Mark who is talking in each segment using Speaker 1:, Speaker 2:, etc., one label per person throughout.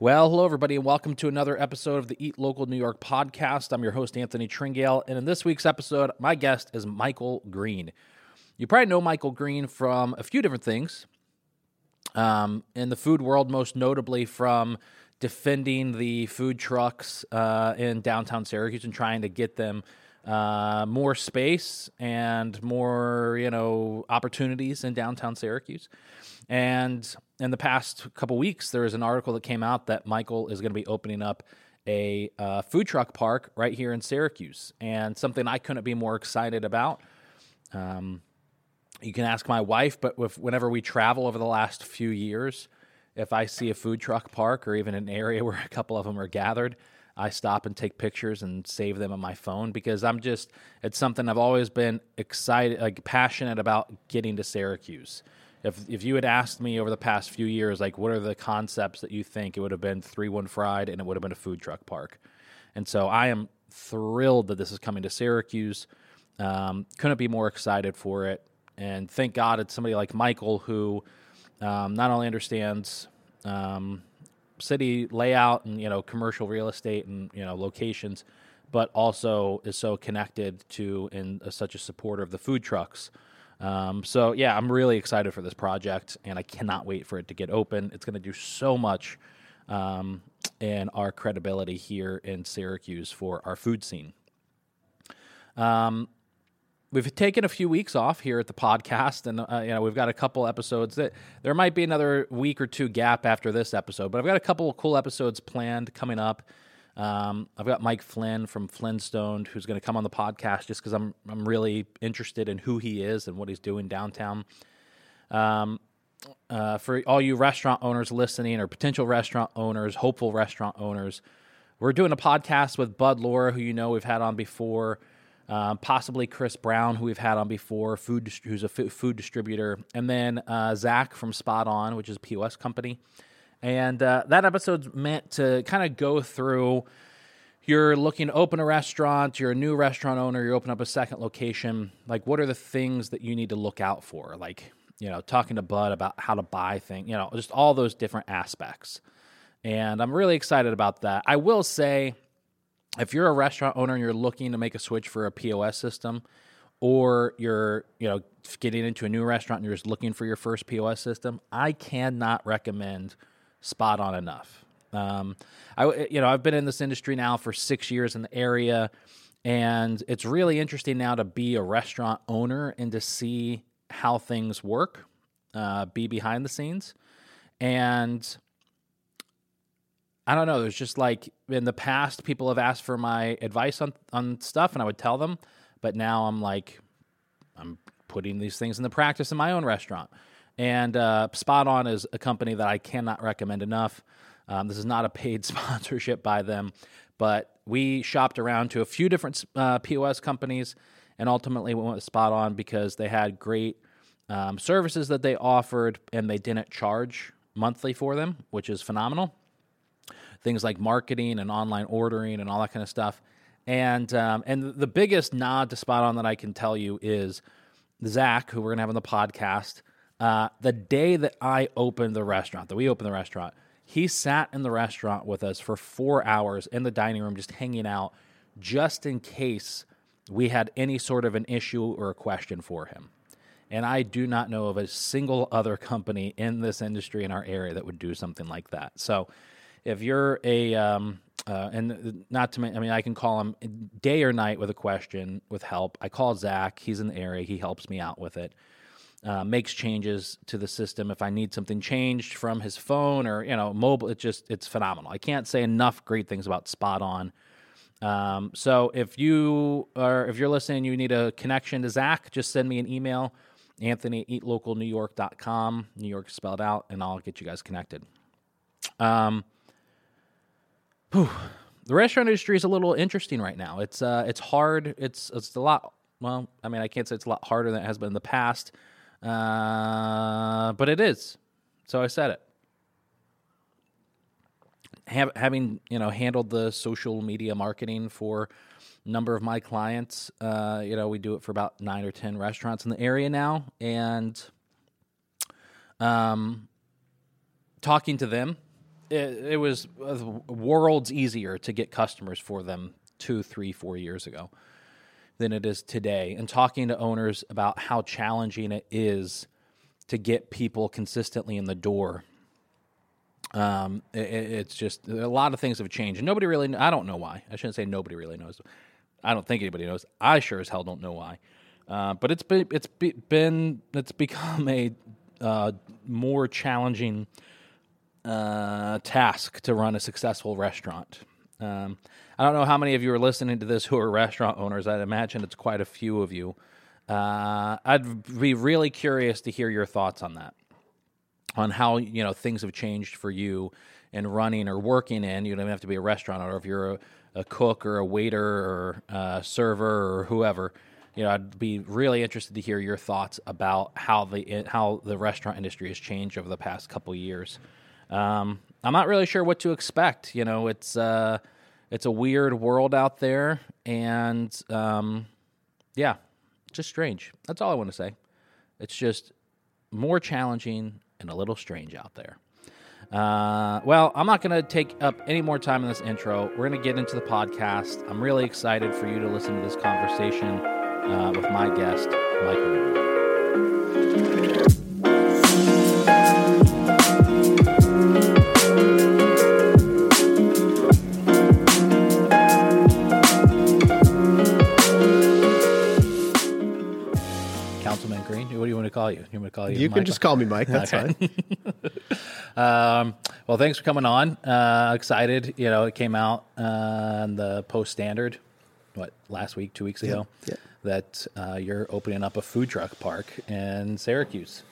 Speaker 1: Well, hello, everybody, and welcome to another episode of the Eat Local New York podcast. I'm your host, Anthony Tringale, and in this week's episode, my guest is Michael Greene. You probably know Michael Greene from a few different things. Um, in the food world, most notably from defending the food trucks uh, in downtown Syracuse and trying to get them uh, more space and more, you know, opportunities in downtown Syracuse. And in the past couple weeks, there was an article that came out that Michael is going to be opening up a uh, food truck park right here in Syracuse, and something I couldn't be more excited about. Um, you can ask my wife, but whenever we travel over the last few years, if I see a food truck park or even an area where a couple of them are gathered, I stop and take pictures and save them on my phone because I'm just it's something I've always been excited like passionate about getting to Syracuse if if you had asked me over the past few years, like what are the concepts that you think, it would have been three one fried, and it would have been a food truck park. And so I am thrilled that this is coming to Syracuse. Um, couldn't be more excited for it, and thank God it's somebody like Michael who um, not only understands um, city layout and you know commercial real estate and you know locations, but also is so connected to and such a supporter of the food trucks. Um, so yeah, I'm really excited for this project, and I cannot wait for it to get open. It's going to do so much um, in our credibility here in Syracuse for our food scene. Um, we've taken a few weeks off here at the podcast, and uh, you know we've got a couple episodes that there might be another week or two gap after this episode, but I've got a couple cool episodes planned coming up. Um, I've got Mike Flynn from Flintstone who's going to come on the podcast just because I'm I'm really interested in who he is and what he's doing downtown. Um, uh, for all you restaurant owners listening or potential restaurant owners, hopeful restaurant owners, we're doing a podcast with Bud Laura, who you know we've had on before, um, possibly Chris Brown, who we've had on before, food who's a food distributor, and then uh, Zach from Spot On, which is a POS company. And uh, that episode's meant to kind of go through you're looking to open a restaurant, you're a new restaurant owner, you open up a second location. Like, what are the things that you need to look out for? Like, you know, talking to Bud about how to buy things, you know, just all those different aspects. And I'm really excited about that. I will say, if you're a restaurant owner and you're looking to make a switch for a POS system, or you're you know getting into a new restaurant and you're just looking for your first POS system, I cannot recommend spot on enough. Um, I you know I've been in this industry now for six years in the area, and it's really interesting now to be a restaurant owner and to see how things work, uh, be behind the scenes, and I don't know. There's just like in the past, people have asked for my advice on on stuff, and I would tell them, but now I'm like, I'm putting these things into practice in my own restaurant. And uh, Spot On is a company that I cannot recommend enough. Um, this is not a paid sponsorship by them, but we shopped around to a few different uh, POS companies and ultimately we went with Spot On because they had great um, services that they offered and they didn't charge monthly for them, which is phenomenal. Things like marketing and online ordering and all that kind of stuff. And um, and the biggest nod to Spot On that I can tell you is Zach, who we're gonna have on the podcast. Uh, the day that I opened the restaurant, that we opened the restaurant, he sat in the restaurant with us for four hours in the dining room, just hanging out, just in case we had any sort of an issue or a question for him. And I do not know of a single other company in this industry in our area that would do something like that. So, if you're a um, uh, and not to, I mean, I can call him day or night with a question with help. I call Zach; he's in the area. He helps me out with it uh, makes changes to the system if I need something changed from his phone or you know mobile. It's just it's phenomenal. I can't say enough great things about Spot On. Um, so if you are if you're listening, you need a connection to Zach, just send me an email, Anthony at eatlocalnewyork.com, New York spelled out, and I'll get you guys connected. Um, whew, the restaurant industry is a little interesting right now. It's uh, it's hard. It's it's a lot. Well, I mean, I can't say it's a lot harder than it has been in the past. Uh, but it is. So I said it. Have, having you know handled the social media marketing for a number of my clients, uh, you know we do it for about nine or ten restaurants in the area now, and um, talking to them it, it was uh, worlds easier to get customers for them two, three, four years ago than it is today. And talking to owners about how challenging it is to get people consistently in the door. Um, it, it's just a lot of things have changed. Nobody really, I don't know why. I shouldn't say nobody really knows. I don't think anybody knows. I sure as hell don't know why. Uh, but it's been it's been it's become a uh, more challenging uh, task to run a successful restaurant. Um, I don't know how many of you are listening to this who are restaurant owners. I'd imagine it's quite a few of you. Uh, I'd be really curious to hear your thoughts on that, on how you know things have changed for you in running or working in. You don't even have to be a restaurant owner. If you're a, a cook or a waiter or a server or whoever, you know, I'd be really interested to hear your thoughts about how the how the restaurant industry has changed over the past couple years. Um, I'm not really sure what to expect. You know, it's uh, it's a weird world out there, and um, yeah, just strange. That's all I want to say. It's just more challenging and a little strange out there. Uh, well, I'm not going to take up any more time in this intro. We're going to get into the podcast. I'm really excited for you to listen to this conversation uh, with my guest, Michael. Greene, what do you want to call you? You want to call you?
Speaker 2: You can just call me Mike. That's okay.
Speaker 1: fine. um, well, thanks for coming on. Uh, excited. You know, it came out uh, on the Post Standard. What last week, two weeks ago?
Speaker 2: Yeah
Speaker 1: that uh, you're opening up a food truck park in Syracuse.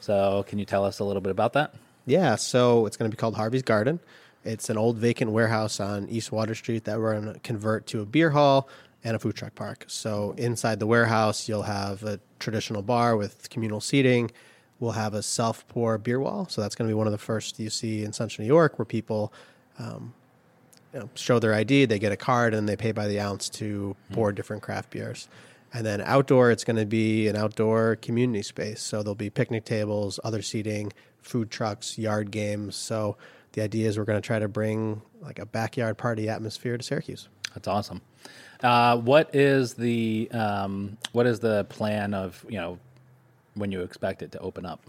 Speaker 1: So, can you tell us a little bit about that?
Speaker 2: Yeah, so it's going to be called Harvey's Garden. It's an old vacant warehouse on East Water Street that we're going to convert to a beer hall and a food truck park. So, inside the warehouse, you'll have a traditional bar with communal seating. We'll have a self pour beer wall. So, that's going to be one of the first you see in Central New York where people um, you know, show their ID, they get a card, and they pay by the ounce to pour mm-hmm. different craft beers. And then outdoor, it's going to be an outdoor community space. So there'll be picnic tables, other seating, food trucks, yard games. So the idea is we're going to try to bring like a backyard party atmosphere to Syracuse.
Speaker 1: That's awesome. Uh, what is the um, what is the plan of you know when you expect it to open up?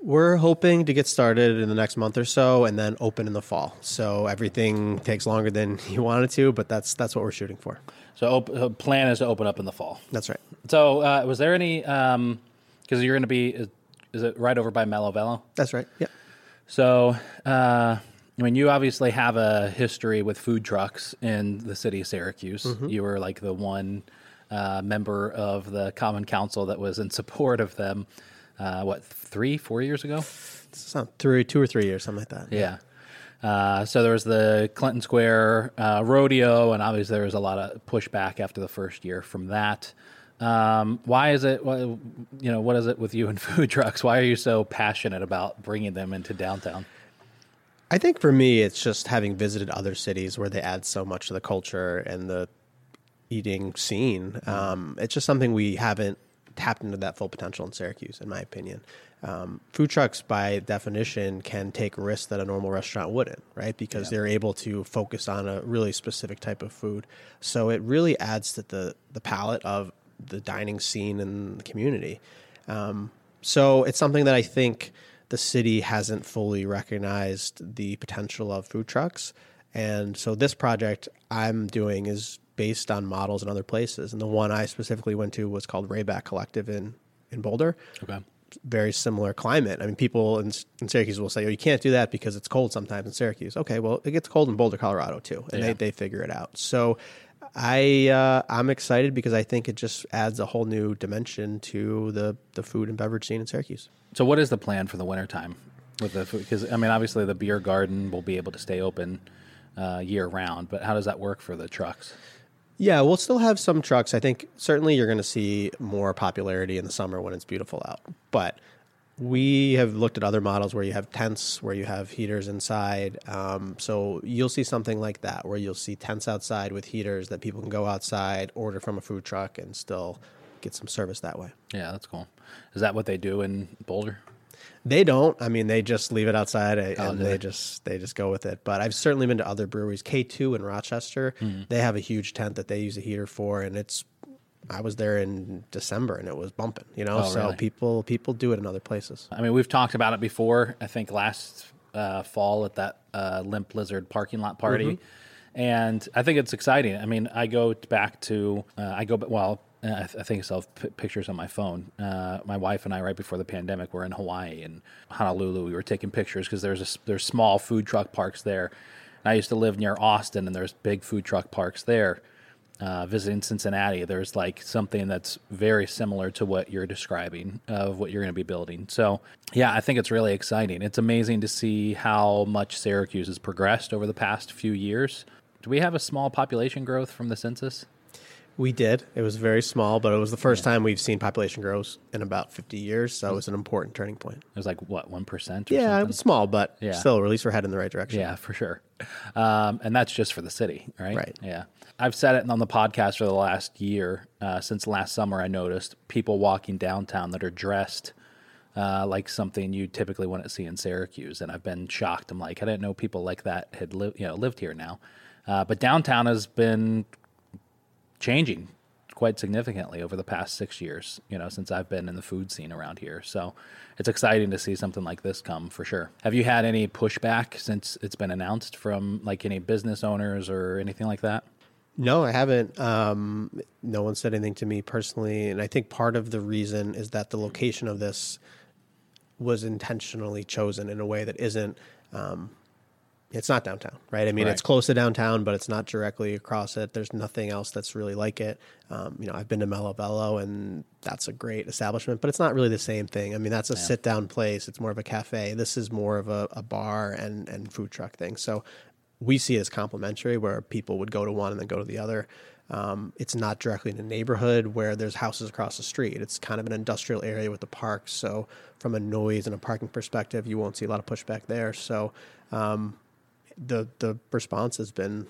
Speaker 2: We're hoping to get started in the next month or so, and then open in the fall. So everything takes longer than you wanted to, but that's that's what we're shooting for.
Speaker 1: So op- plan is to open up in the fall.
Speaker 2: That's right.
Speaker 1: So uh, was there any because um, you're going to be is, is, it right over by Mello Velo?
Speaker 2: That's right. Yeah.
Speaker 1: So uh, I mean, you obviously have a history with food trucks in the city of Syracuse. Mm-hmm. You were like the one uh, member of the Common Council that was in support of them. Uh, what three, four years ago?
Speaker 2: three, two or three years, something like that.
Speaker 1: Yeah. Uh, so there was the Clinton Square uh, rodeo, and obviously there was a lot of pushback after the first year from that. Um, why is it? You know, what is it with you and food trucks? Why are you so passionate about bringing them into downtown?
Speaker 2: I think for me, it's just having visited other cities where they add so much to the culture and the eating scene. Mm-hmm. Um, it's just something we haven't tapped into that full potential in Syracuse, in my opinion. Um, food trucks, by definition, can take risks that a normal restaurant wouldn't, right? Because yeah. they're able to focus on a really specific type of food. So it really adds to the the palette of the dining scene in the community. Um, so it's something that I think the city hasn't fully recognized the potential of food trucks. And so this project I'm doing is based on models in other places. And the one I specifically went to was called Rayback Collective in, in Boulder.
Speaker 1: Okay.
Speaker 2: Very similar climate. I mean, people in, in Syracuse will say, "Oh, you can't do that because it's cold sometimes in Syracuse." Okay, well, it gets cold in Boulder, Colorado too, and yeah. they, they figure it out. So, I uh, I'm excited because I think it just adds a whole new dimension to the the food and beverage scene in Syracuse.
Speaker 1: So, what is the plan for the wintertime with the Because I mean, obviously, the beer garden will be able to stay open uh, year round, but how does that work for the trucks?
Speaker 2: Yeah, we'll still have some trucks. I think certainly you're going to see more popularity in the summer when it's beautiful out. But we have looked at other models where you have tents, where you have heaters inside. Um, so you'll see something like that, where you'll see tents outside with heaters that people can go outside, order from a food truck, and still get some service that way.
Speaker 1: Yeah, that's cool. Is that what they do in Boulder?
Speaker 2: They don't. I mean, they just leave it outside and
Speaker 1: Oh,
Speaker 2: they just they just go with it. But I've certainly been to other breweries. K two in Rochester,
Speaker 1: Mm-hmm.
Speaker 2: they have a huge tent that they use a heater for, and it's. I was there in December and it was bumping. You know,
Speaker 1: Oh,
Speaker 2: so
Speaker 1: really?
Speaker 2: people people do it in other places.
Speaker 1: I mean, we've talked about it before. I think last uh, fall at that uh, Limp Lizard parking lot party, and I think it's exciting. I mean, I go back to uh, I go well. I, th- I think I still have p- pictures on my phone. Uh, my wife and I, right before the pandemic, were in Hawaii and Honolulu. We were taking pictures because there's a, there's small food truck parks there. And I used to live near Austin, and there's big food truck parks there uh, visiting Cincinnati, there's like something that's very similar to what you're describing of what you're going to be building. So, yeah, I think it's really exciting. It's amazing to see how much Syracuse has progressed over the past few years. Do we have a small population growth from the census?
Speaker 2: We did. It was very small, but it was the first time we've seen population growth in about 50 years. So it was an important turning point.
Speaker 1: It was like what one percent?
Speaker 2: Yeah, it was small, but
Speaker 1: Yeah.
Speaker 2: still, at least we're heading in the right direction.
Speaker 1: Yeah, for sure. Um, and that's just for the city, right?
Speaker 2: Right.
Speaker 1: Yeah. I've said it on the podcast for the last year. Uh, since last summer, I noticed people walking downtown that are dressed uh, like something you typically wouldn't see in Syracuse, and I've been shocked. I'm like, I didn't know people like that had lived, you know, lived here now. Uh, but downtown has been changing quite significantly over the past six years, you know, since I've been in the food scene around here. So it's exciting to see something like this come for sure. Have you had any pushback since it's been announced from like any business owners or anything like that?
Speaker 2: No, I haven't. Um, no one said anything to me personally, and I think part of the reason is that the location of this was intentionally chosen in a way that isn't. Um, it's not downtown, right? I mean,
Speaker 1: Right.
Speaker 2: it's close to downtown, but it's not directly across it. There's nothing else that's really like it. Um, you know, I've been to Mello Velo, and that's a great establishment, but it's not really the same thing. I mean, that's a sit down place. It's more of a cafe. This is more of a, a bar and and food truck thing. So we see it as complementary, where people would go to one and then go to the other. Um, it's not directly in a neighborhood where there's houses across the street. It's kind of an industrial area with the parks. So, from a noise and a parking perspective, you won't see a lot of pushback there. So, um, the the response has been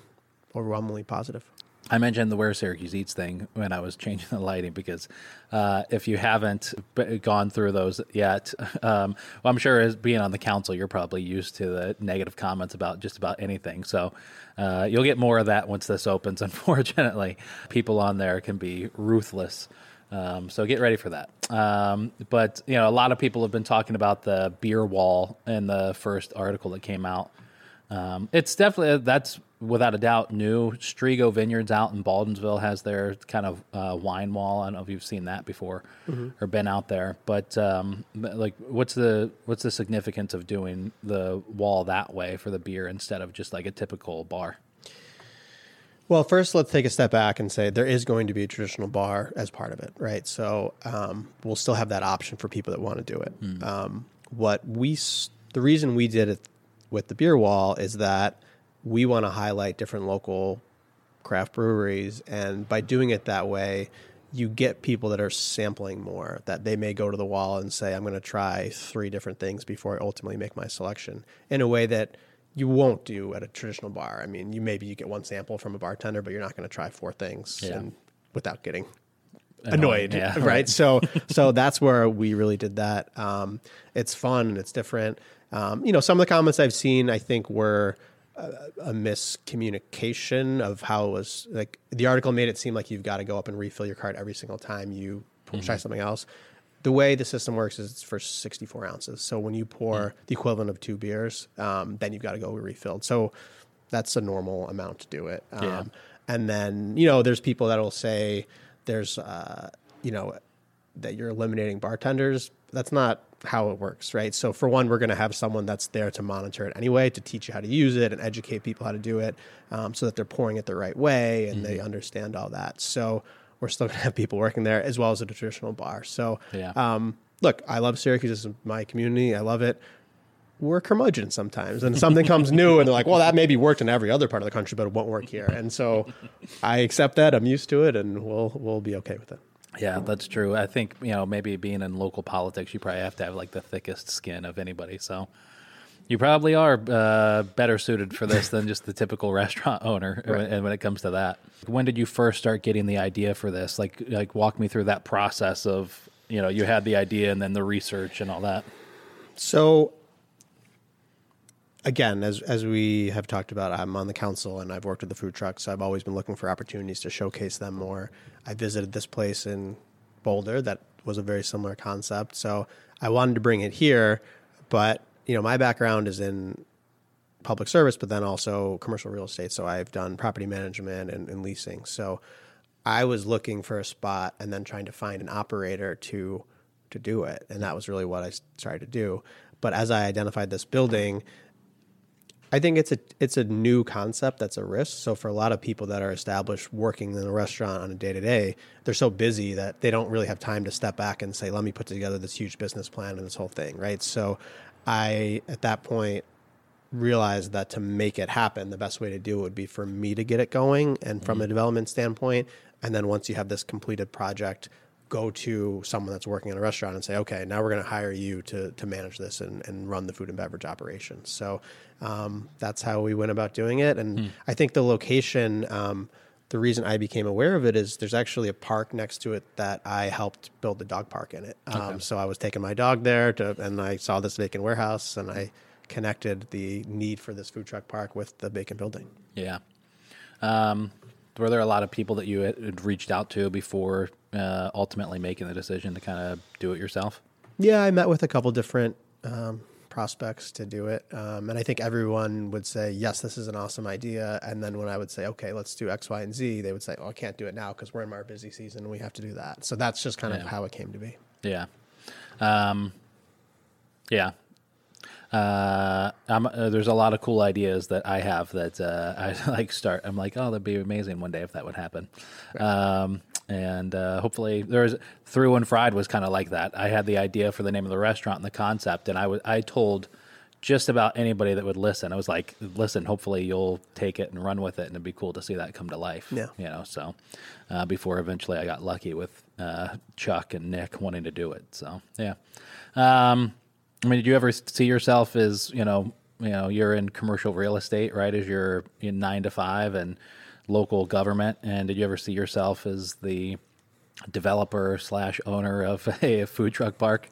Speaker 2: overwhelmingly positive.
Speaker 1: I mentioned the Where Syracuse Eats thing when I was changing the lighting because uh, if you haven't gone through those yet, um, well, I'm sure as being on the council, you're probably used to the negative comments about just about anything. So uh, you'll get more of that once this opens. Unfortunately, people on there can be ruthless. Um, so get ready for that. Um, but you know, a lot of people have been talking about the beer wall in the first article that came out. Um, it's definitely that's without a doubt new. Strigo Vineyards out in Baldwinsville has their kind of uh, wine wall. I don't know if you've seen that before or been out there, but um, like, what's the what's the significance of doing the wall that way for the beer instead of just like a typical bar?
Speaker 2: Well, first, let's take a step back and say there is going to be a traditional bar as part of it, right? So um, we'll still have that option for people that want to do it. Um, what we, the reason we did it with the beer wall is that we want to highlight different local craft breweries, and by doing it that way, you get people that are sampling more. That they may go to the wall and say, "I'm going to try three different things before I ultimately make my selection," in a way that you won't do at a traditional bar. I mean, you maybe you get one sample from a bartender, but you're not going to try four things
Speaker 1: Yeah.
Speaker 2: and without getting
Speaker 1: Annoying,
Speaker 2: annoyed,
Speaker 1: yeah,
Speaker 2: right?
Speaker 1: right.
Speaker 2: So, so that's where we really did that. Um, it's fun and it's different. Um, you know, some of the comments I've seen, I think, were a, a miscommunication of how it was. Like the article made it seem like you've got to go up and refill your cart every single time you try
Speaker 1: Mm-hmm.
Speaker 2: something else. The way the system works is it's for 64 ounces. So when you pour
Speaker 1: Mm.
Speaker 2: the equivalent of two beers, um, then you've got to go refilled. So that's a normal amount to do it. Um,
Speaker 1: Yeah.
Speaker 2: And then, you know, there's people that will say there's, uh, you know, that you're eliminating bartenders. That's not how it works, right? So, for one, we're going to have someone that's there to monitor it anyway, to teach you how to use it and educate people how to do it um, so that they're pouring it the right way and they understand all that. So, we're still going to have people working there as well as a traditional bar. So,
Speaker 1: Yeah.
Speaker 2: um, look, I love Syracuse. This is my community. I love it we're curmudgeon sometimes and something comes new and they're like well that maybe worked in every other part of the country but it won't work here and so i accept that i'm used to it and we'll we'll be okay with it
Speaker 1: Yeah, that's true. I think you know maybe being in local politics, you probably have to have like the thickest skin of anybody. So you probably are uh, better suited for this than just the typical restaurant owner. And when it comes to that, when did you first start getting the idea for this? Like, like walk me through that process of you know you had the idea and then the research and all that.
Speaker 2: So again, as as we have talked about, I'm on the council and I've worked with the food trucks. So I've always been looking for opportunities to showcase them more. I visited this place in Boulder that was a very similar concept. So I wanted to bring it here, but you know, my background is in public service, but then also commercial real estate. So I've done property management and, and leasing. So I was looking for a spot and then trying to find an operator to to do it, and that was really what I tried to do. But as I identified this building, I think it's a it's a new concept that's a risk. So for a lot of people that are established working in a restaurant on a day to day, they're so busy that they don't really have time to step back and say, "Let me put together this huge business plan and this whole thing." Right. So I at that point realized that to make it happen, the best way to do it would be for me to get it going and from a mm-hmm. development standpoint. And then once you have this completed project, go to someone that's working in a restaurant and say, okay, now we're going to hire you to, to manage this and, and run the food and beverage operations. So um, that's how we went about doing it. And I think the location, um, the reason I became aware of it is there's actually a park next to it that I helped build the dog park in it. Um, So I was taking my dog there to, and I saw this vacant warehouse and I connected the need for this food truck park with the vacant building.
Speaker 1: Yeah. Um, were there a lot of people that you had reached out to before uh, ultimately making the decision to kind of do it yourself?
Speaker 2: Yeah, I met with a couple different um, prospects to do it, um, and I think everyone would say, "Yes, this is an awesome idea." And then when I would say, "Okay, let's do X, Y, and Z," they would say, "Oh, I can't do it now because we're in our busy season and we have to do that." So that's just kind of how it came to be.
Speaker 1: Yeah. Um, yeah. Uh, I'm, uh, there's a lot of cool ideas that I have that uh, I like start. I'm like, oh, that'd be amazing one day if that would happen. Um, and uh, hopefully, there's through and fried was kind of like that. I had the idea for the name of the restaurant and the concept, and I was I told just about anybody that would listen. I was like, listen, hopefully you'll take it and run with it, and it'd be cool to see that come to life.
Speaker 2: Yeah.
Speaker 1: you know. So uh, before eventually I got lucky with uh, Chuck and Nick wanting to do it. So yeah. Um, I mean, did you ever see yourself as you know, you know, you're in commercial real estate, right? As you're in nine to five and local government, and did you ever see yourself as the developer slash owner of a food truck park?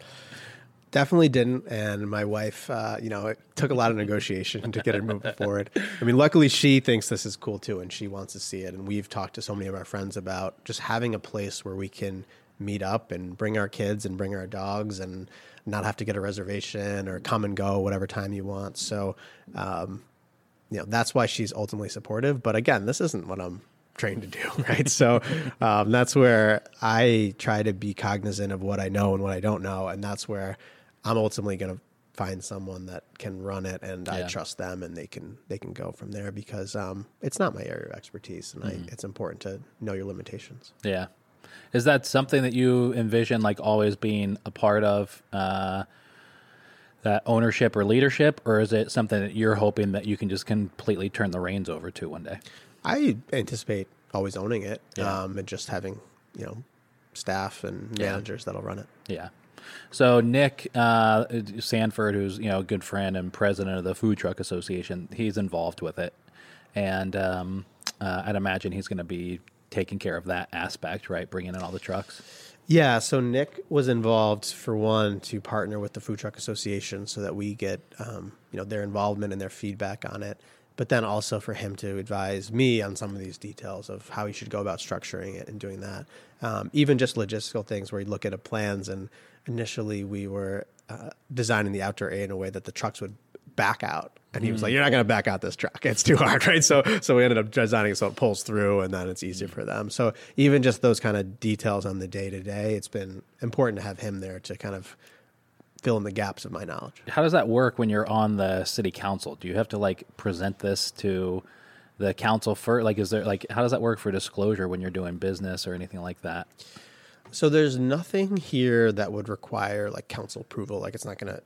Speaker 2: Definitely didn't, and my wife, uh, you know, it took a lot of negotiation to get it moving forward. I mean, luckily she thinks this is cool too, and she wants to see it. And we've talked to so many of our friends about just having a place where we can meet up and bring our kids and bring our dogs and not have to get a reservation or come and go whatever time you want. So, um, you know, that's why she's ultimately supportive. But again, this isn't what I'm trained to do, right? so um, that's where I try to be cognizant of what I know and what I don't know, and that's where I'm ultimately going to find someone that can run it, and I trust them, and they can they can go from there because um, it's not my area of expertise, and
Speaker 1: Mm-hmm.
Speaker 2: I, it's important to know your limitations.
Speaker 1: Yeah. Is that something that you envision like always being a part of uh, that ownership or leadership, or is it something that you're hoping that you can just completely turn the reins over to one day?
Speaker 2: I anticipate always owning it,
Speaker 1: Yeah.
Speaker 2: um, and just having you know staff and
Speaker 1: Yeah.
Speaker 2: managers that'll run it.
Speaker 1: Yeah. So Nick uh, Sanford, who's you know a good friend and president of the Food Truck Association, he's involved with it, and um, uh, I'd imagine he's going to be taking care of that aspect, right? Bringing in all the trucks.
Speaker 2: Yeah, so Nick was involved for one to partner with the Food Truck Association so that we get um, you know their involvement and their feedback on it, but then also for him to advise me on some of these details of how he should go about structuring it and doing that. Um, even just logistical things where you look at a plans and initially we were uh, designing the outdoor area in a way that the trucks would back out. And he was like, mm. "You're not going to back out this truck. It's too hard, right?" So, so we ended up designing it so it pulls through, and then it's easier mm. for them. So, even just those kind of details on the day to day, it's been important to have him there to kind of fill in the gaps of my knowledge.
Speaker 1: How does that work when you're on the city council? Do you have to like present this to the council for like is there like how does that work for disclosure when you're doing business or anything like that?
Speaker 2: So, there's nothing here that would require like council approval. Like, it's not going to.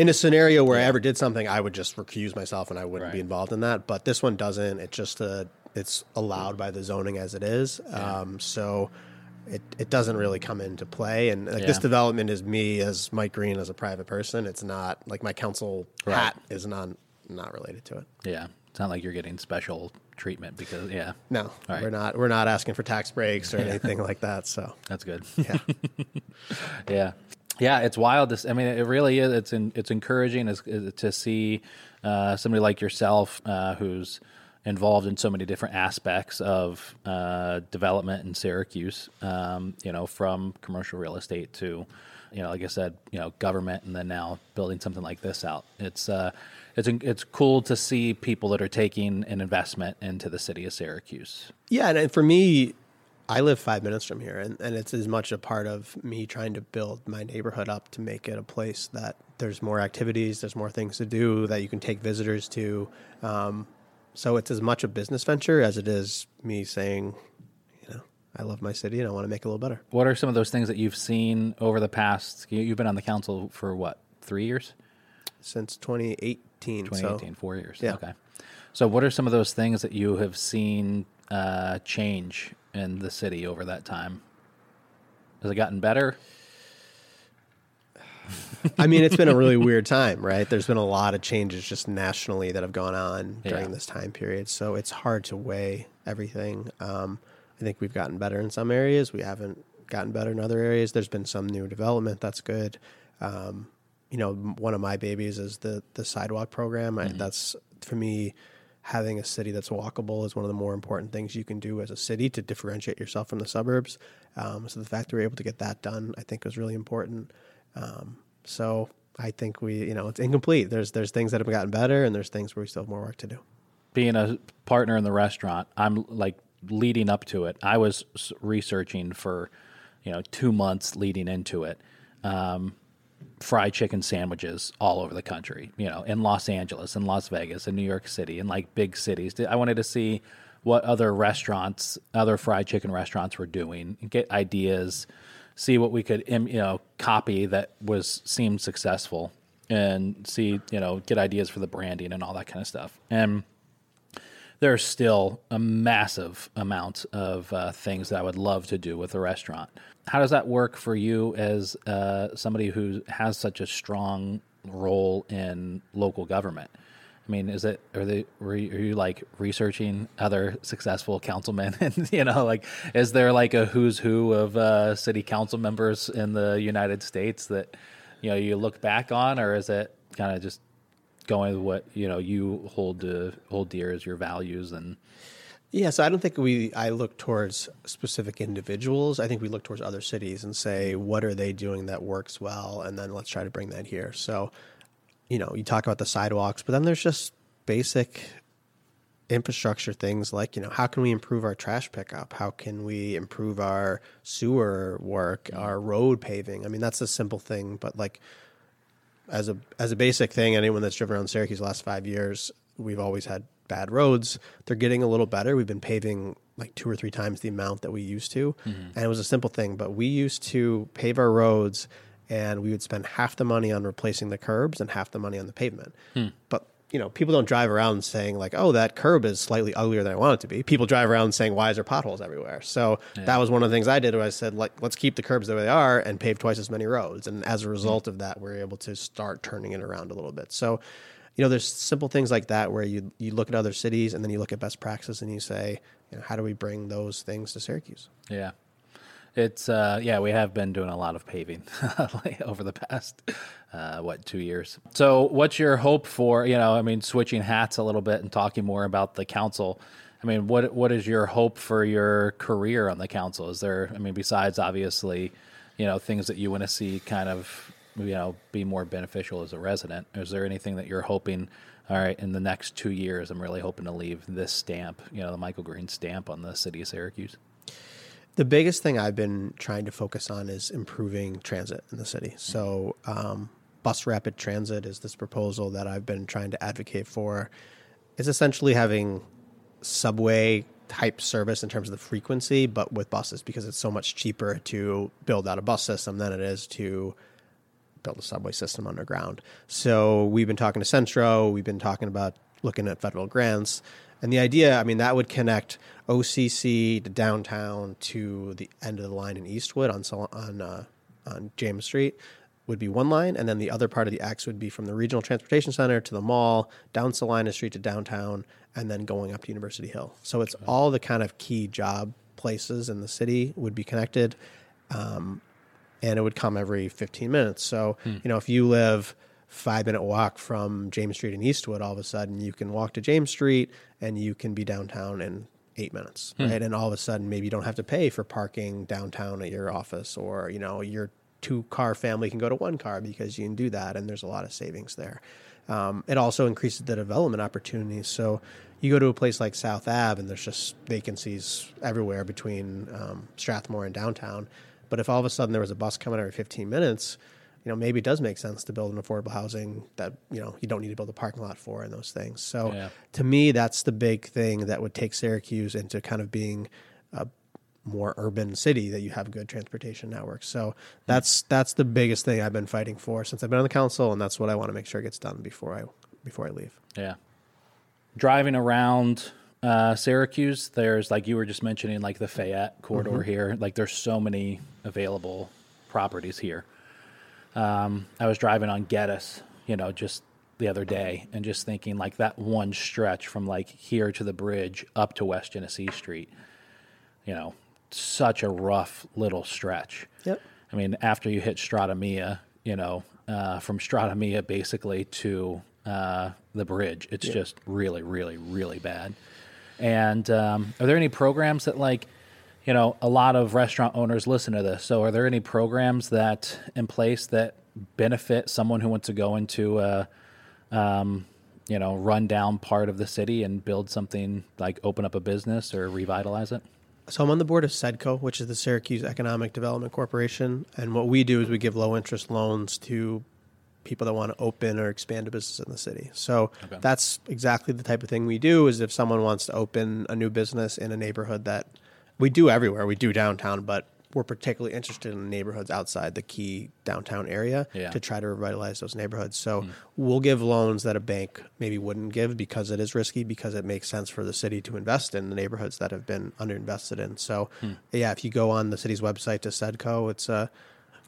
Speaker 2: In a scenario where I ever did something, I would just recuse myself and I wouldn't be involved in that. But this one doesn't. It just a. It's allowed by the zoning as it is. Um, so. It, it doesn't really come into play, and like this development is me as Mike Greene as a private person. It's not like my council
Speaker 1: Right.
Speaker 2: hat is not not related to it.
Speaker 1: Yeah. It's not like you're getting special treatment because yeah,
Speaker 2: No,
Speaker 1: right.
Speaker 2: we're not. We're not asking for tax breaks or anything like that. So
Speaker 1: that's good.
Speaker 2: yeah,
Speaker 1: Yeah. Yeah, it's wild. This, I mean, it really is. It's in, it's encouraging is to see uh, somebody like yourself uh, who's involved in so many different aspects of uh, development in Syracuse. Um, you know, from commercial real estate to, you know, like I said, you know, government, and then now building something like this out. It's uh, it's it's cool to see people that are taking an investment into the city of Syracuse.
Speaker 2: Yeah, and for me, I live five minutes from here, and, and it's as much a part of me trying to build my neighborhood up to make it a place that there's more activities, there's more things to do that you can take visitors to. Um, so it's as much a business venture as it is me saying, you know, I love my city and I want to make it a little better.
Speaker 1: What are some of those things that you've seen over the past? You've been on the council for what, three years?
Speaker 2: Since 2018.
Speaker 1: 2018,
Speaker 2: so,
Speaker 1: four years.
Speaker 2: Yeah.
Speaker 1: Okay. So, what are some of those things that you have seen uh, change in the city over that time? Has it gotten better?
Speaker 2: I mean, it's been a really weird time, right? There's been a lot of changes just nationally that have gone on during
Speaker 1: Yeah.
Speaker 2: this time period. So it's hard to weigh everything. Um, I think we've gotten better in some areas. We haven't gotten better in other areas. There's been some new development that's good. Um, you know, one of my babies is the the sidewalk program. I, that's for me. Having a city that's walkable is one of the more important things you can do as a city to differentiate yourself from the suburbs. Um, so the fact that we're able to get that done, I think, was really important. Um, so I think we, you know, it's incomplete. There's there's things that have gotten better, and there's things where we still have more work to do.
Speaker 1: Being a partner in the restaurant, I'm like leading up to it. I was researching for, you know, two months leading into it. Um, fried chicken sandwiches all over the country, you know, in Los Angeles, in Las Vegas, in New York City, in like big cities. I wanted to see what other restaurants, other fried chicken restaurants were doing, get ideas, see what we could, you know, copy that was seemed successful, and see, you know, get ideas for the branding and all that kind of stuff. And there's still a massive amount of uh, things that I would love to do with a restaurant. How does that work for you as uh, somebody who has such a strong role in local government? I mean, is it are they are you like researching other successful councilmen and you know like is there like a who's who of uh, city council members in the United States that you know you look back on, or is it kind of just going with what you know you hold to hold dear as your values and
Speaker 2: Yeah, so I don't think we I look towards specific individuals. I think we look towards other cities and say what are they doing that works well, and then let's try to bring that here. So, you know, you talk about the sidewalks, but then there's just basic infrastructure things like you know how can we improve our trash pickup how can we improve our sewer work mm-hmm. our road paving i mean that's a simple thing but like as a as a basic thing, anyone that's driven around Syracuse the last five years, we've always had bad roads. They're getting a little better. We've been paving like two or three times the amount that we used to, mm-hmm. and it was a simple thing. But we used to pave our roads, and we would spend half the money on replacing the curbs and half the money on the pavement. Hmm. But you know, people don't drive around saying like, "Oh, that curb is slightly uglier than I want it to be." People drive around saying, "Why is there potholes everywhere?" So that was one of the things I did. Where I said, "Like, let's keep the curbs the way they are and pave twice as many roads." And as a hmm. result of that, we're able to start turning it around a little bit. So, you know, there's simple things like that where you you look at other cities and then you look at best practices and you say, you know, how do we bring those things to Syracuse?
Speaker 1: yeah it's uh yeah we have been doing a lot of paving over the past uh what two years. So what's your hope for you know i mean switching hats a little bit and talking more about the council. I mean what what is your hope for your career on the council? Is there i mean besides obviously you know things that you want to see kind of you know be more beneficial as a resident is there anything that you're hoping all right in the next two years i'm really hoping to leave this stamp you know the michael greene stamp on the city of syracuse
Speaker 2: The biggest thing I've been trying to focus on is improving transit in the city. So, um, bus rapid transit is this proposal that I've been trying to advocate for. It's essentially having subway type service in terms of the frequency, but with buses because it's so much cheaper to build out a bus system than it is to build a subway system underground. So we've been talking to Centro, we've been talking about looking at federal grants. And the idea, I mean, that would connect OCC to downtown to the end of the line in Eastwood on on uh, on James Street would be one line, and then the other part of the X would be from the Regional Transportation Center to the mall, down Salina Street to downtown, and then going up to University Hill. So it's all the kind of key job places in the city would be connected and it would come every 15 minutes. So, you know, if you live five minute walk from James Street in Eastwood, all of a sudden you can walk to James Street and you can be downtown in eight minutes, right? And all of a sudden, maybe you don't have to pay for parking downtown at your office, or you know, your two car family can go to one car because you can do that, and there's a lot of savings there. Um, it also increases the development opportunities. So you go to a place like South Ave, and there's just vacancies everywhere between um, Strathmore and downtown. But if all of a sudden there was a bus coming every 15 minutes, you know, maybe it does make sense to build an affordable housing that, you know, you don't need to build a parking lot for and those things. So
Speaker 1: Yeah.
Speaker 2: to me, that's the big thing that would take Syracuse into kind of being a more urban city that you have good transportation networks. So that's that's the biggest thing I've been fighting for since I've been on the council, and that's what I want to make sure gets done before I before I leave.
Speaker 1: Yeah. Driving around uh, Syracuse, there's like you were just mentioning, like the Fayette corridor here. Like there's so many available properties here. Um, I was driving on Geddes, you know, just the other day, and just thinking like that one stretch from like here to the bridge up to West Genesee Street. You know, such a rough little stretch.
Speaker 2: Yep.
Speaker 1: I mean, after you hit Strathmore, you know, uh, from Strathmore basically to uh, the bridge, it's just really, really, really bad. And um, are there any programs that, like, you know, a lot of restaurant owners listen to this? So, are there any programs that in place that benefit someone who wants to go into a, um, you know, rundown part of the city and build something like open up a business or revitalize it?
Speaker 2: So I'm on the board of SEDCO, which is the Syracuse Economic Development Corporation, and what we do is we give low interest loans to people that want to open or expand a business in the city. So
Speaker 1: Okay.
Speaker 2: that's exactly the type of thing we do. Is if someone wants to open a new business in a neighborhood that we do everywhere, we do downtown, but we're particularly interested in neighborhoods outside the key downtown area
Speaker 1: Yeah.
Speaker 2: to try to revitalize those neighborhoods. So hmm. we'll give loans that a bank maybe wouldn't give because it is risky because it makes sense for the city to invest in the neighborhoods that have been underinvested in. So hmm. yeah, if you go on the city's website to Sedco, it's a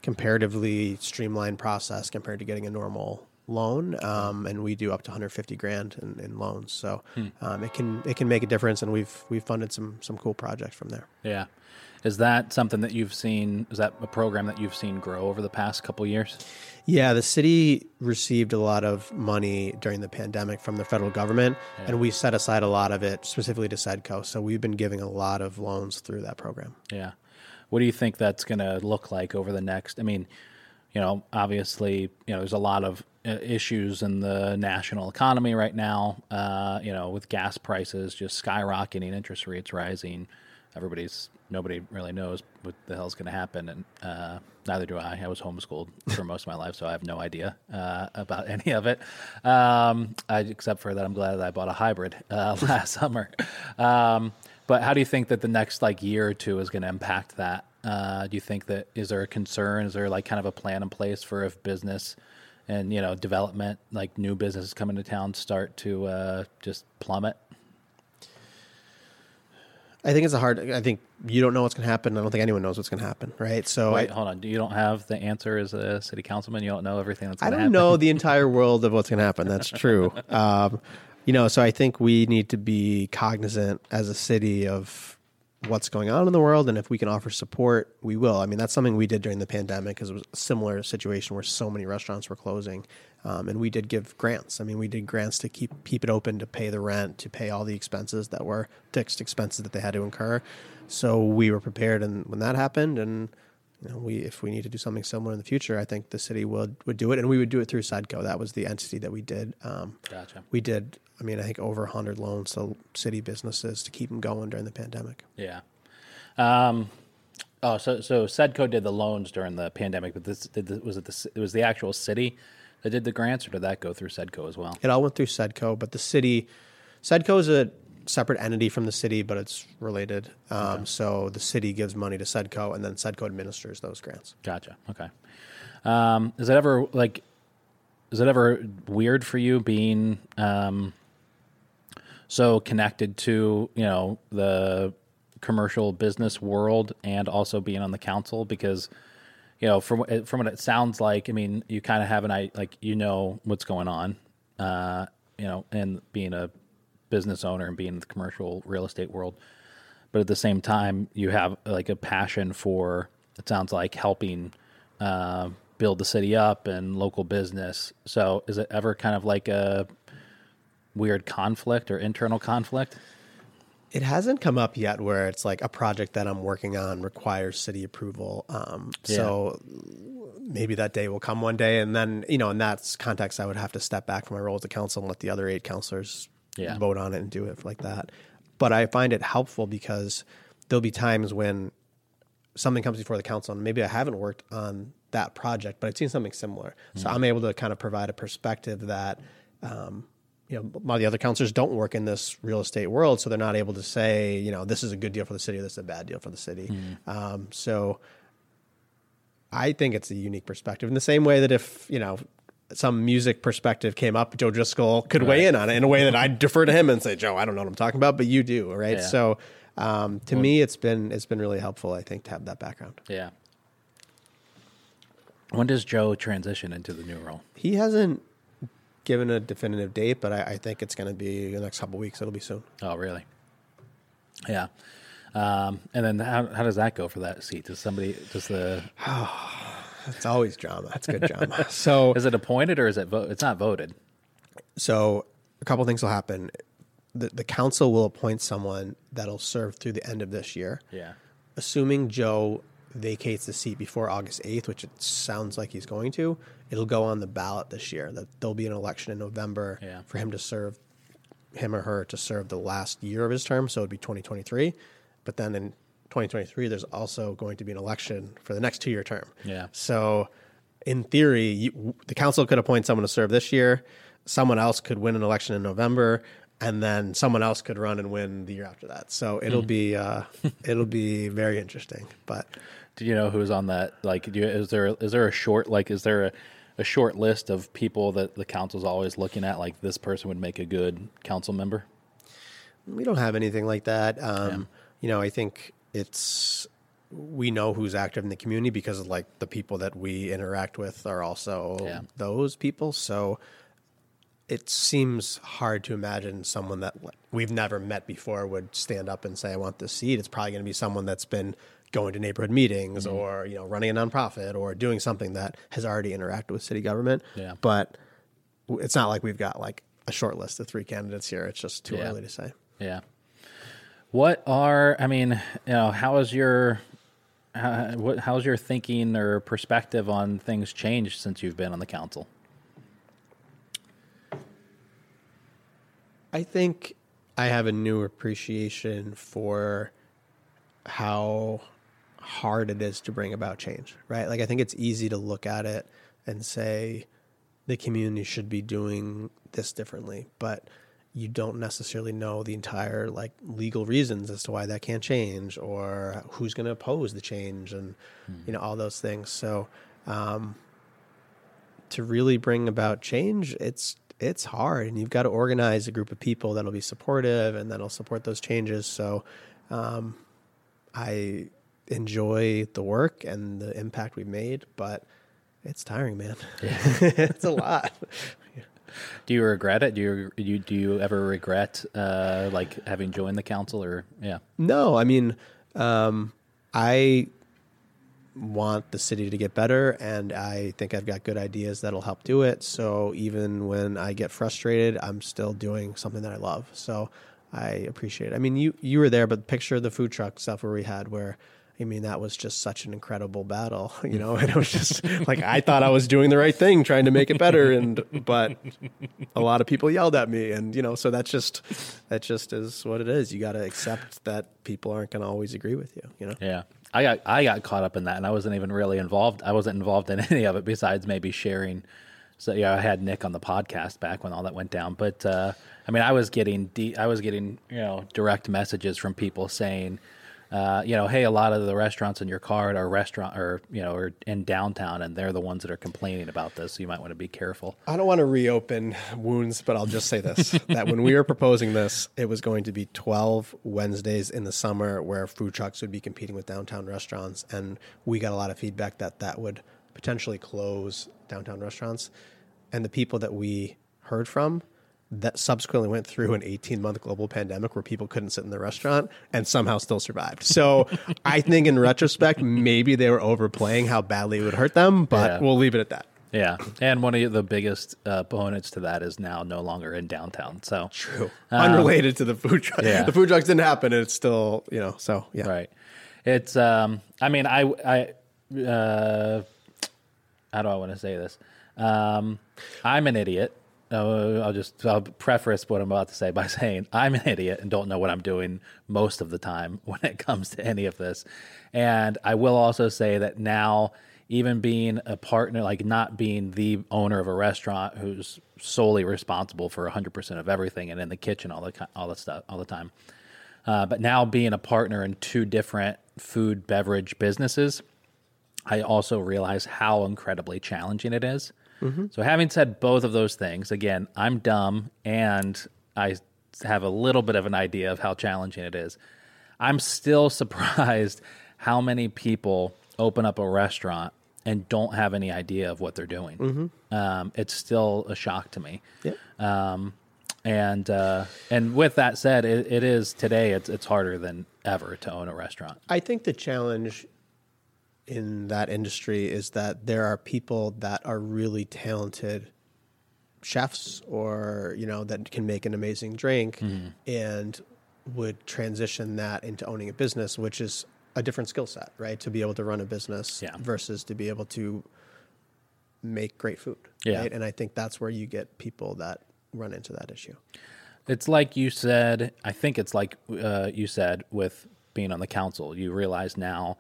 Speaker 2: comparatively streamlined process compared to getting a normal loan um, and we do up to 150 grand in, in loans so um, it can it can make a difference and we've we've funded some some cool projects from there
Speaker 1: Yeah. Is that something that you've seen? Is that a program that you've seen grow over the past couple years?
Speaker 2: Yeah, the city received a lot of money during the pandemic from the federal government, and we set aside a lot of it specifically to Sedco. So we've been giving a lot of loans through that program.
Speaker 1: Yeah. What do you think that's going to look like over the next? I mean, you know, obviously, you know, there's a lot of uh, issues in the national economy right now. Uh, you know, with gas prices just skyrocketing, interest rates rising. Everybody's nobody really knows what the hell's going to happen, and uh, neither do I. I was homeschooled for most of my life, so I have no idea uh, about any of it. Um, I, except for that, I'm glad that I bought a hybrid uh, last summer. Um, but how do you think that the next like year or two is going to impact that? Uh, do you think that is there a concern? Is there like kind of a plan in place for if business and you know development, like new businesses coming to town, start to uh, just plummet?
Speaker 2: I think it's a hard. I think you don't know what's going to happen. I don't think anyone knows what's going to happen, right? So
Speaker 1: Wait,
Speaker 2: I,
Speaker 1: hold on. You don't have the answer as a city councilman. You don't know everything that's
Speaker 2: I
Speaker 1: going to happen.
Speaker 2: I don't
Speaker 1: happen.
Speaker 2: know the entire world of what's going to happen. That's true. um, you know, so I think we need to be cognizant as a city of what's going on in the world, and if we can offer support, we will. I mean, that's something we did during the pandemic because it was a similar situation where so many restaurants were closing, um, and we did give grants. I mean, we did grants to keep keep it open, to pay the rent, to pay all the expenses that were fixed expenses that they had to incur. So we were prepared, and when that happened, and you know, we if we need to do something similar in the future, I think the city would would do it, and we would do it through Sedco. That was the entity that we did. Um,
Speaker 1: Gotcha.
Speaker 2: we did. I mean, I think over hundred loans to city businesses to keep them going during the pandemic.
Speaker 1: Yeah. Um, oh, so so Sedco did the loans during the pandemic, but this did the, was it the it was the actual city that did the grants, or did that go through Sedco as well?
Speaker 2: It all went through Sedco, but the city, Sedco is a separate entity from the city, but it's related. Um, So the city gives money to Sedco, and then Sedco administers those grants.
Speaker 1: Gotcha. Okay. Um, is it ever like? Is it ever weird for you being um, so connected to you know the commercial business world and also being on the council because you know from from what it sounds like i mean you kind of have an i like you know what's going on uh you know and being a business owner and being in the commercial real estate world but at the same time you have like a passion for it sounds like helping uh, build the city up and local business. So is it ever kind of like a weird conflict or internal conflict?
Speaker 2: It hasn't come up yet where it's like a project that I'm working on requires city approval. Um,
Speaker 1: Yeah.
Speaker 2: So maybe that day will come one day. And then, you know, in that context, I would have to step back from my role as a council and let the other eight councilors
Speaker 1: Yeah.
Speaker 2: vote on it and do it like that. But I find it helpful because there'll be times when something comes before the council and maybe I haven't worked on that project, but I've seen something similar. So I'm able to kind of provide a perspective that, um, you know, a lot of the other councilors don't work in this real estate world, so they're not able to say, you know, this is a good deal for the city, this is a bad deal for the city. Um, so I think it's a unique perspective in the same way that if, you know, some music perspective came up, Joe Driscoll could weigh in on it in a way that I'd defer to him and say, Joe, I don't know what I'm talking about, but you do, right?
Speaker 1: Yeah.
Speaker 2: So um, to me, it's been it's been really helpful, I think, to have that background.
Speaker 1: Yeah. When does Joe transition into the new role?
Speaker 2: He hasn't given a definitive date, but I, I think it's going to be the next couple weeks. It'll be soon.
Speaker 1: Oh, really? Yeah. Um, and then how, how does that go for that seat? Does somebody, does the,
Speaker 2: It's always drama. It's good drama. So
Speaker 1: is it appointed or is it vote? It's not voted.
Speaker 2: So a couple things will happen. The, the council will appoint someone that'll serve through the end of this year.
Speaker 1: Yeah.
Speaker 2: Assuming Joe vacates the seat before August 8th, which it sounds like he's going to, it'll go on the ballot this year. That there'll be an election in November
Speaker 1: Yeah.
Speaker 2: for him to serve him or her to serve the last year of his term, so it'd be 2023. But then in 2023 there's also going to be an election for the next 2-year term.
Speaker 1: Yeah.
Speaker 2: So, in theory, you, the council could appoint someone to serve this year. Someone else could win an election in November, and then someone else could run and win the year after that. So it'll be uh, it'll be very interesting. But
Speaker 1: Do you know who's on that? Like, do you, is there is there a short like is there a, a short list of people that the council's always looking at? Like this person would make a good council member.
Speaker 2: we don't have anything like that. Um, You know, I think it's we know who's active in the community because of like the people that we interact with are also
Speaker 1: Yeah.
Speaker 2: those people. So it seems hard to imagine someone that we've never met before would stand up and say, "I want this seat." It's probably going to be someone that's been going to neighborhood meetings
Speaker 1: Mm-hmm.
Speaker 2: or you know running a nonprofit or doing something that has already interacted with city government.
Speaker 1: Yeah.
Speaker 2: But it's not like we've got like a short list of three candidates here. It's just too
Speaker 1: Yeah.
Speaker 2: early to say.
Speaker 1: Yeah. What are I mean, you know, how is your how, what how's your thinking or perspective on things changed since you've been on the council?
Speaker 2: I think I have a new appreciation for how hard it is to bring about change, right? Like, I think it's easy to look at it and say the community should be doing this differently, but you don't necessarily know the entire like legal reasons as to why that can't change or who's going to oppose the change and you know all those things. So um, to really bring about change, it's it's hard, and you've got to organize a group of people that'll be supportive and that'll support those changes. So, um, I enjoy the work and the impact we've made, but it's tiring, man. it's a lot.
Speaker 1: Do you regret it? Do you do you, do you ever regret uh, like having joined the council or yeah?
Speaker 2: No, I mean, um, I want the city to get better, and I think I've got good ideas that'll help do it. So even when I get frustrated, I'm still doing something that I love. So I appreciate it. I mean, you you were there, but picture the food truck stuff where we had where. I mean, that was just such an incredible battle, you know. And it was just like I thought I was doing the right thing, trying to make it better, and but a lot of people yelled at me, and you know, so that's just that just is what it is. You got to accept that people aren't going to always agree with you, you know.
Speaker 1: Yeah. I got I got caught up in that and I wasn't even really involved. I wasn't involved in any of it besides maybe sharing. So yeah, I had Nick on the podcast back when all that went down. But uh, I mean, I was getting de- I was getting you know direct messages from people saying, uh, you know, hey, a lot of the restaurants in your card are restaurant or you know are in downtown and they're the ones that are complaining about this. So you might want to be careful.
Speaker 2: I don't want to reopen wounds, but I'll just say this: that when we were proposing this, it was going to be twelve Wednesdays in the summer where food trucks would be competing with downtown restaurants, and we got a lot of feedback that that would potentially close downtown restaurants. And the people that we heard from that subsequently went through an 18 month global pandemic where people couldn't sit in the restaurant and somehow still survived. So I think in retrospect, maybe they were overplaying how badly it would hurt them, but
Speaker 1: Yeah.
Speaker 2: we'll leave it at that.
Speaker 1: Yeah, and one of the biggest uh, opponents to that is now no longer in downtown. So
Speaker 2: True. Unrelated to the food truck.
Speaker 1: yeah.
Speaker 2: The food trucks didn't happen and it's still, you know, so yeah.
Speaker 1: right, it's. Um, I mean, I, I, uh, how do I want to say this? Um, I'm an idiot. Uh, I'll just I'll preface what I'm about to say by saying I'm an idiot and don't know what I'm doing most of the time when it comes to any of this. And I will also say that now, even being a partner, like not being the owner of a restaurant who's solely responsible for 100% of everything and in the kitchen all the all the stuff all the time, uh, but now being a partner in two different food beverage businesses, I also realize how incredibly challenging it is. So, having said both of those things, again, I'm dumb and I have a little bit of an idea of how challenging it is. I'm still surprised how many people open up a restaurant and don't have any idea of what they're doing. Um, it's still a shock to me.
Speaker 2: Yep.
Speaker 1: Um, and uh, and with that said, it, it is today. It's it's harder than ever to own a restaurant.
Speaker 2: I think the challenge in that industry is that there are people that are really talented chefs or you know that can make an amazing drink
Speaker 1: Mm-hmm.
Speaker 2: and would transition that into owning a business which is a different skill set right to be able to run a business
Speaker 1: Yeah.
Speaker 2: versus to be able to make great food
Speaker 1: Yeah.
Speaker 2: right and i think that's where you get people that run into that issue
Speaker 1: It's like you said. I think it's like uh, you said with being on the council. You realize now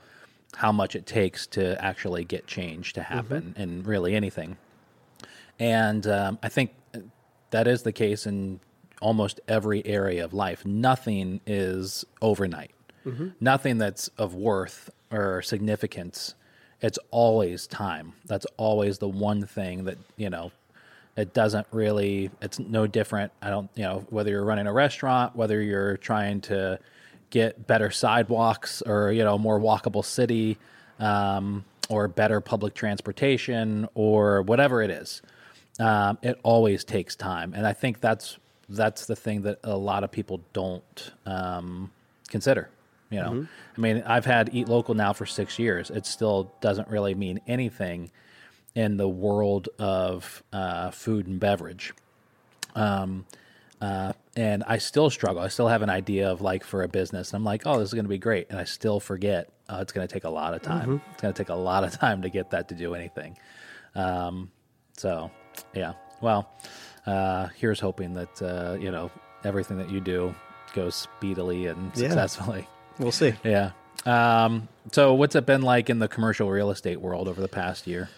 Speaker 1: how much it takes to actually get change to happen in really anything. And um, I think that is the case in almost every area of life. Nothing is overnight. Nothing that's of worth or significance. It's always time. That's always the one thing that, you know, it doesn't really it's no different i don't you know whether you're running a restaurant whether you're trying to get better sidewalks or you know more walkable city um, or better public transportation or whatever it is. Um, it always takes time. And i think that's that's the thing that a lot of people don't um, consider you know. I mean i've had eat local now for six years. It still doesn't really mean anything in the world of uh, food and beverage. Um, uh, and I still struggle. I still have an idea of like for a business. and I'm like, oh, this is going to be great, and I still forget. Uh, it's going to take a lot of time. It's going to take a lot of time to get that to do anything. Um, so, yeah. Well, uh, here's hoping that uh, you know everything that you do goes speedily and
Speaker 2: Yeah.
Speaker 1: successfully.
Speaker 2: we'll see
Speaker 1: Yeah. Um, so, what's it been like in the commercial real estate world over the past year?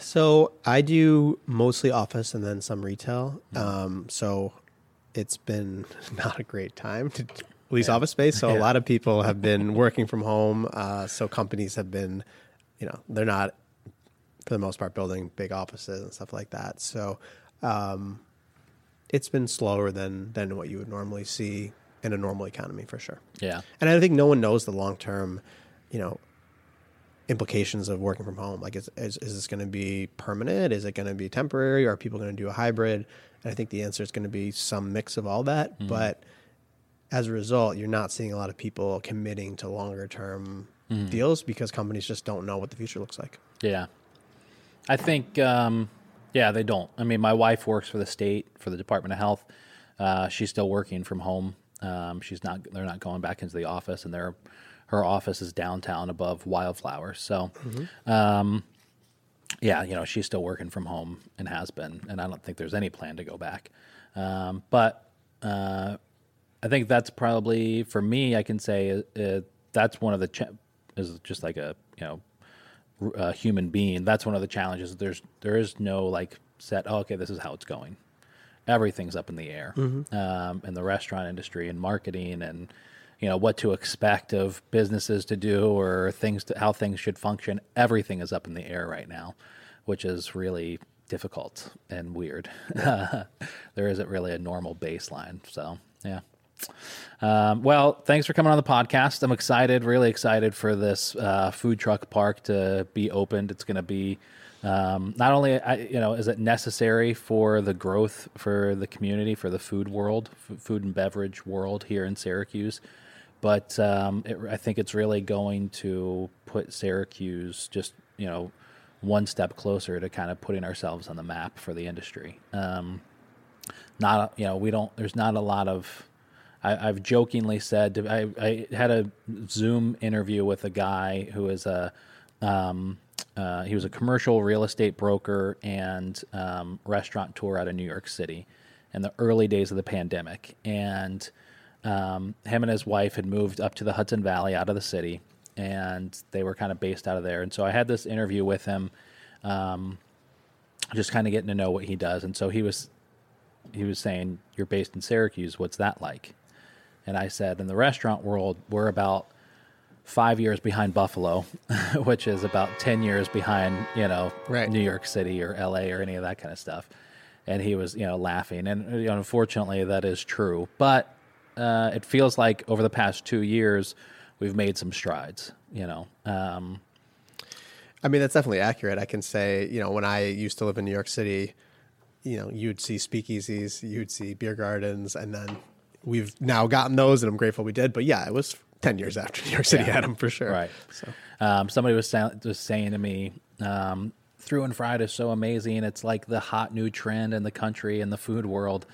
Speaker 2: So I do mostly office and then some retail. Um, so it's been not a great time to lease office space. So a lot of people have been working from home. Uh, so companies have been, you know, they're not for the most part building big offices and stuff like that. So um, it's been slower than than what you would normally see in a normal economy for sure.
Speaker 1: Yeah.
Speaker 2: And I think no one knows the long term, you know, implications of working from home. Like, is, is, is this going to be permanent? Is it going to be temporary? Are people going to do a hybrid? And I think the answer is going to be some mix of all that. But as a result, you're not seeing a lot of people committing to longer term deals because companies just don't know what the future looks like.
Speaker 1: Yeah. I think, um, yeah, they don't. I mean, my wife works for the state, for the Department of Health. Uh, she's still working from home. Um, she's not, they're not going back into the office, and their her office is downtown above Wildflowers. So, um, yeah, you know, she's still working from home and has been, and I don't think there's any plan to go back. Um, but uh, I think that's probably for me. I can say uh, that's one of the cha- is just like a you know a human being. That's one of the challenges. There's there is no like set. Oh, okay, this is how it's going. Everything's up in the air um, in the restaurant industry and marketing and you know what to expect of businesses to do or things to how things should function. Everything is up in the air right now, which is really difficult and weird. there isn't really a normal baseline. So yeah. Um, well, thanks for coming on the podcast. I'm excited, really excited for this uh, food truck park to be opened. It's going to be um, not only you know is it necessary for the growth for the community for the food world, f- food and beverage world here in Syracuse, but um, it, I think it's really going to put Syracuse just you know one step closer to kind of putting ourselves on the map for the industry. Um, not you know we don't there's not a lot of I, have jokingly said I, I, had a Zoom interview with a guy who is a um, uh, he was a commercial real estate broker and um, restaurant tour out of New York City in the early days of the pandemic, and um, him and his wife had moved up to the Hudson Valley out of the city, and they were kind of based out of there. And so I had this interview with him, um, just kind of getting to know what he does. And so he was he was saying, "You're based in Syracuse. What's that like?" And I said, "In the restaurant world, we're about." five years behind Buffalo, which is about 10 years behind, you know,
Speaker 2: right.
Speaker 1: New York City or LA or any of that kind of stuff. And he was, you know, laughing. And you know, unfortunately, that is true. But uh, it feels like over the past two years, we've made some strides, you know. Um,
Speaker 2: I mean, that's definitely accurate. I can say, you know, when I used to live in New York City, you know, you'd see speakeasies, you'd see beer gardens, and then we've now gotten those, and I'm grateful we did. But yeah, it was 10 years after New York City yeah. had them for sure.
Speaker 1: Right. So, um, somebody was, sa- was saying to me, um, Through and Fried is so amazing. It's like the hot new trend in the country and the food world.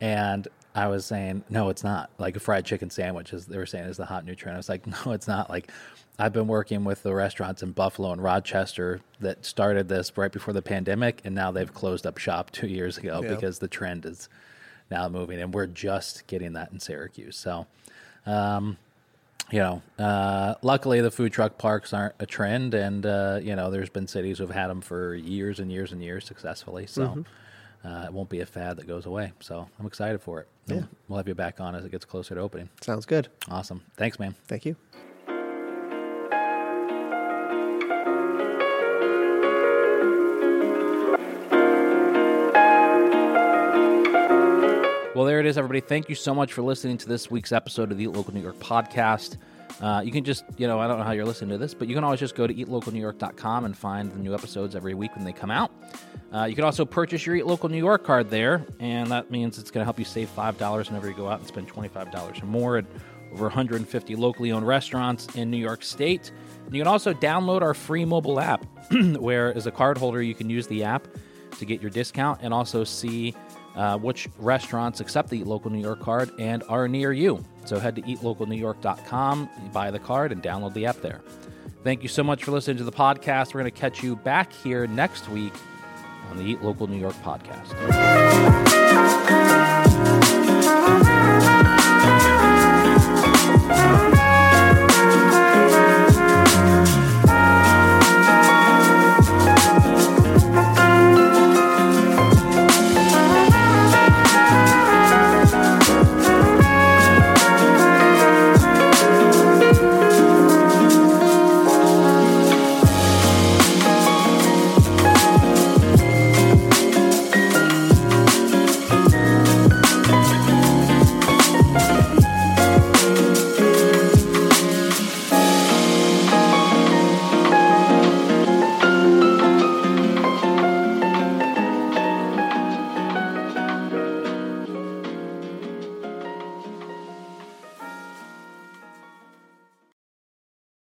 Speaker 1: And I was saying, no, it's not. Like a fried chicken sandwich, as they were saying, is the hot new trend. I was like, no, it's not. Like, I've been working with the restaurants in Buffalo and Rochester that started this right before the pandemic, and now they've closed up shop two years ago yeah. because the trend is now moving, and we're just getting that in Syracuse. So, um, you know, uh, luckily the food truck parks aren't a trend, and uh, you know, there's been cities who've had them for years and years and years successfully. So mm-hmm. Uh, it won't be a fad that goes away. So I'm excited for it. Yeah. we'll have you back on as it gets closer to opening.
Speaker 2: Sounds good.
Speaker 1: Awesome. Thanks, man.
Speaker 2: Thank you.
Speaker 1: Well, there it is, everybody. Thank you so much for listening to this week's episode of the Local New York podcast. Uh, you can just, you know, I don't know how you're listening to this, but you can always just go to eatlocalnewyork.com and find the new episodes every week when they come out. Uh, you can also purchase your Eat Local New York card there, and that means it's going to help you save $5 whenever you go out and spend $25 or more at over 150 locally owned restaurants in New York State. And you can also download our free mobile app, where as a card holder, you can use the app to get your discount and also see uh, which restaurants accept the Eat Local New York card and are near you. So head to eatlocalnewyork.com, buy the card, and download the app there. Thank you so much for listening to the podcast. We're going to catch you back here next week on the Eat Local New York podcast.